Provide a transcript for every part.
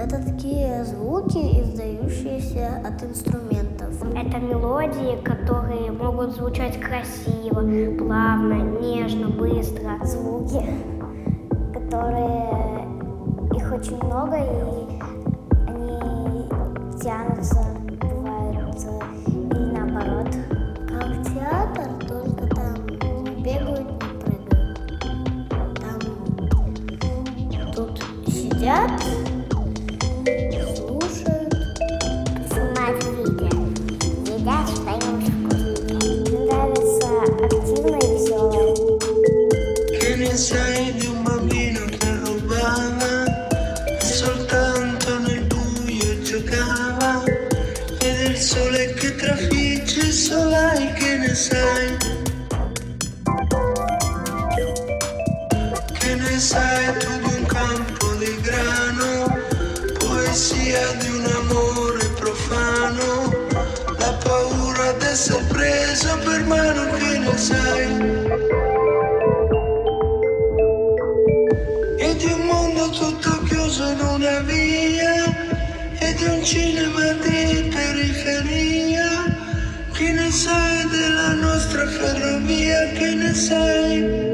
Это такие звуки, издающиеся от инструментов. Это мелодии, которые могут звучать красиво, плавно, нежно, быстро. Звуки, которые их очень много, и они тянутся, бывают, или наоборот. Как театр, только там не бегают, не прыгают. Там тут сидят, mano che ne sai? E di un mondo tutto chiuso in una via E di un cinema di periferia Che ne sai della nostra ferrovia? Che ne sai?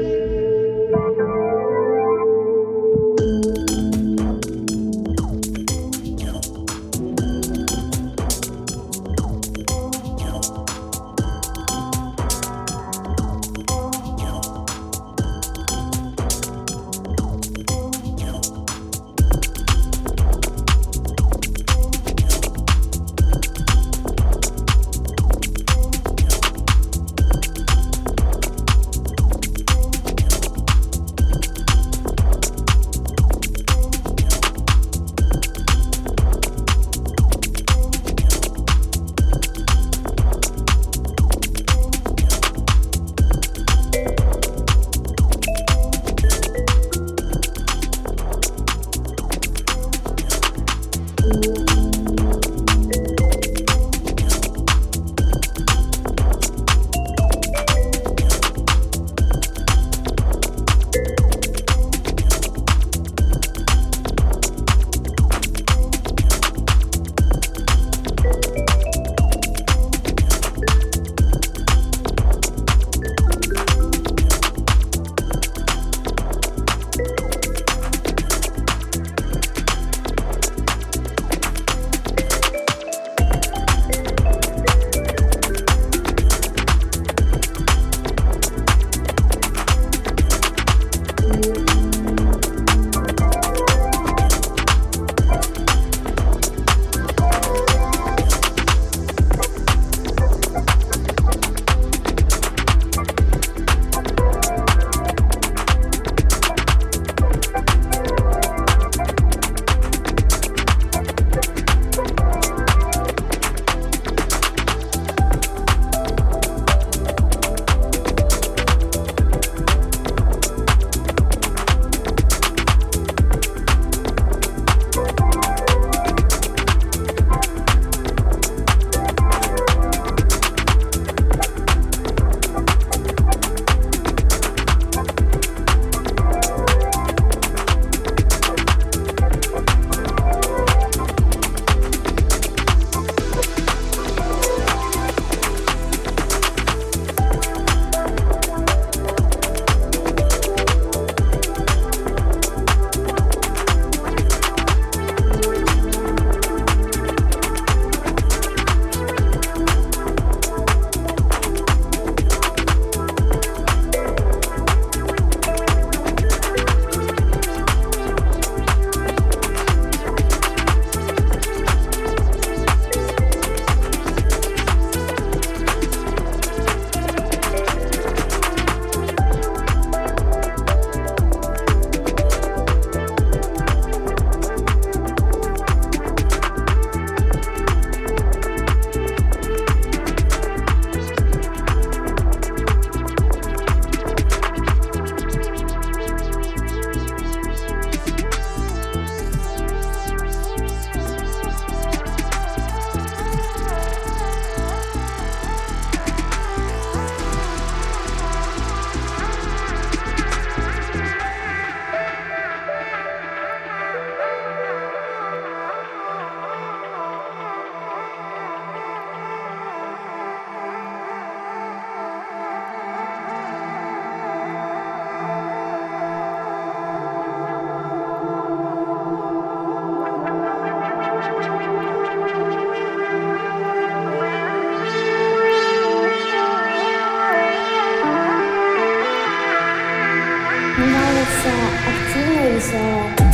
없지, 없지, 있어.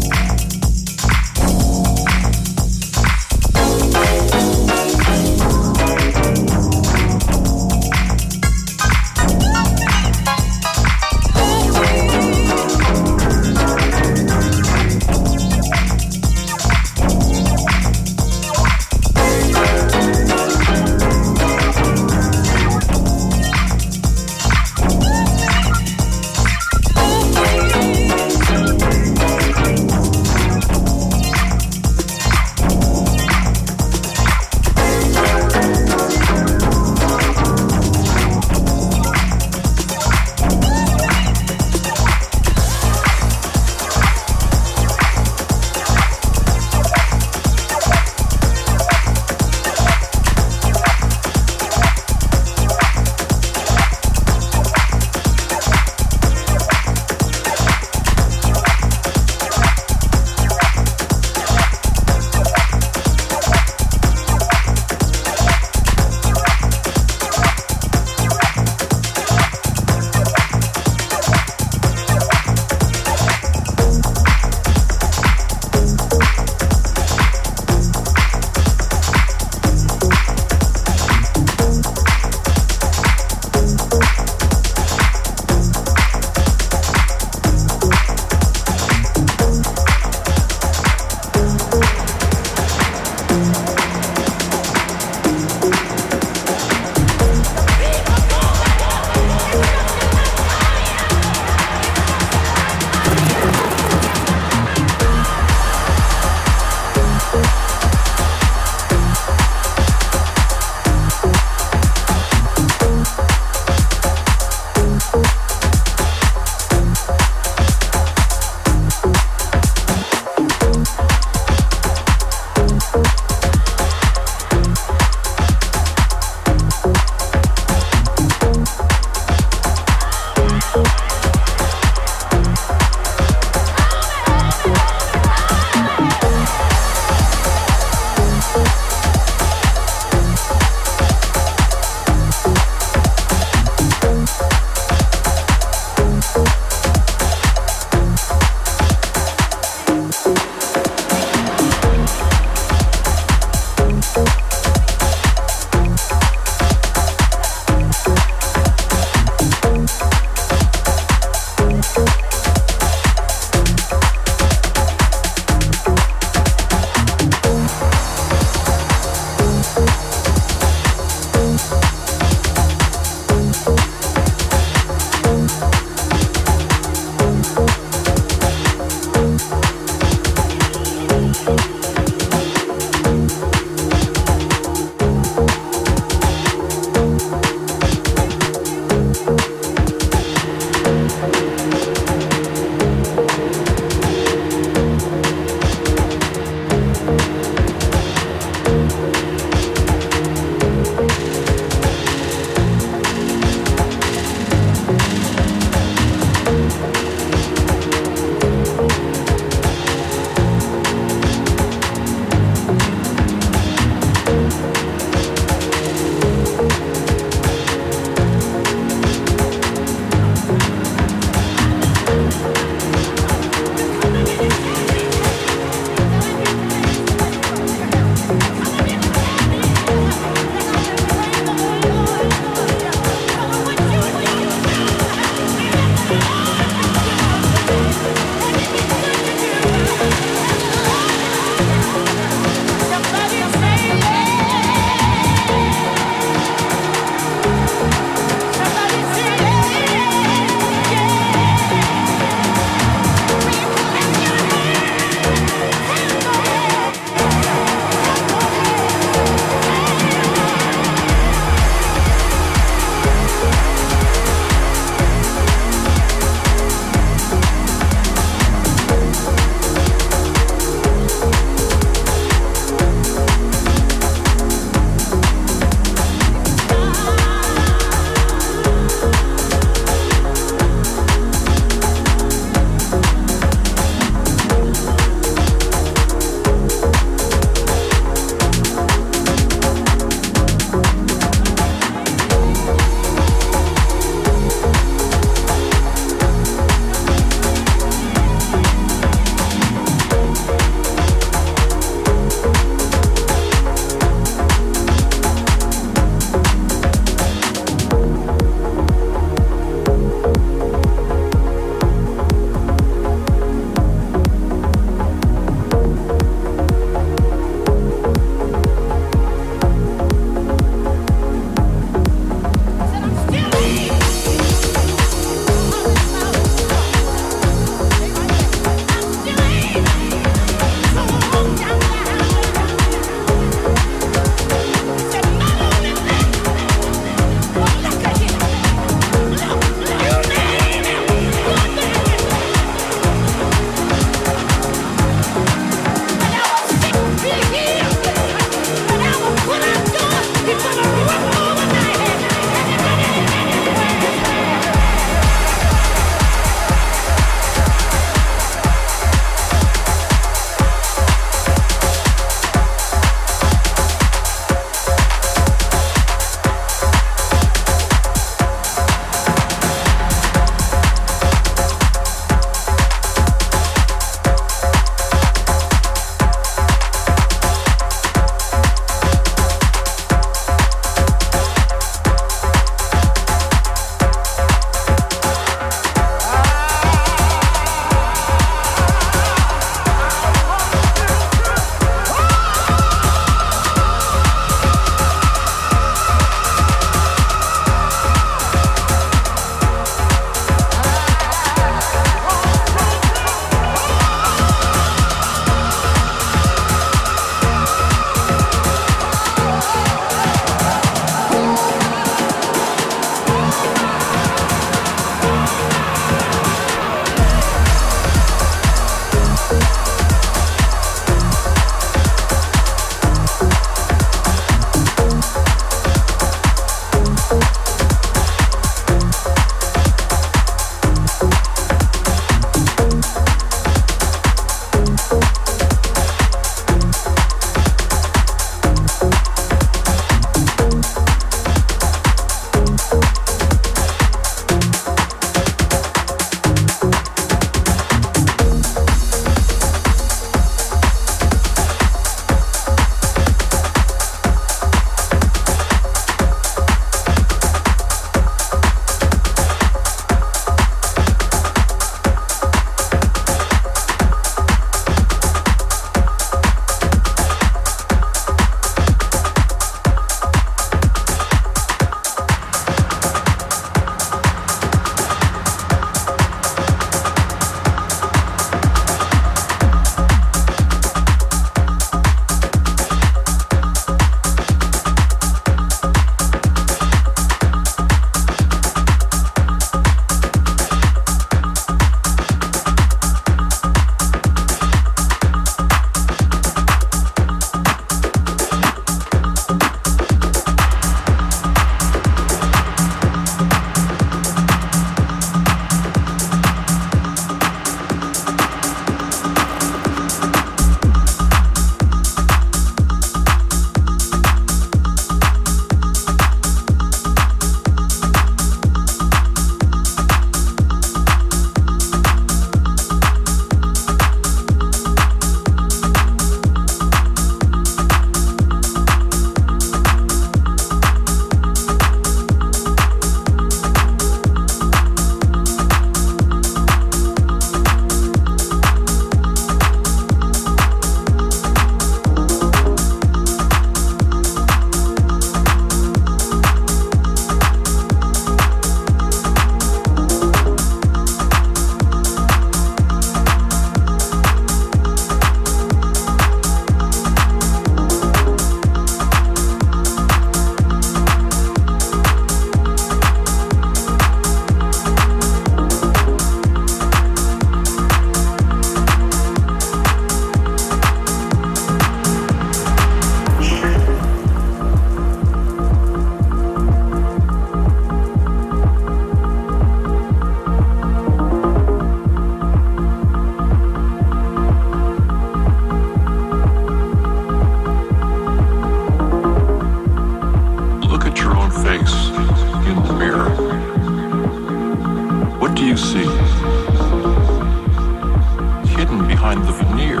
near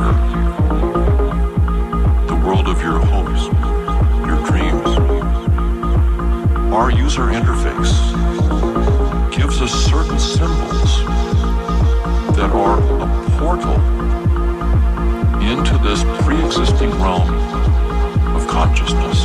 the world of your hopes, your dreams. Our user interface gives us certain symbols that are a portal into this pre-existing realm of consciousness.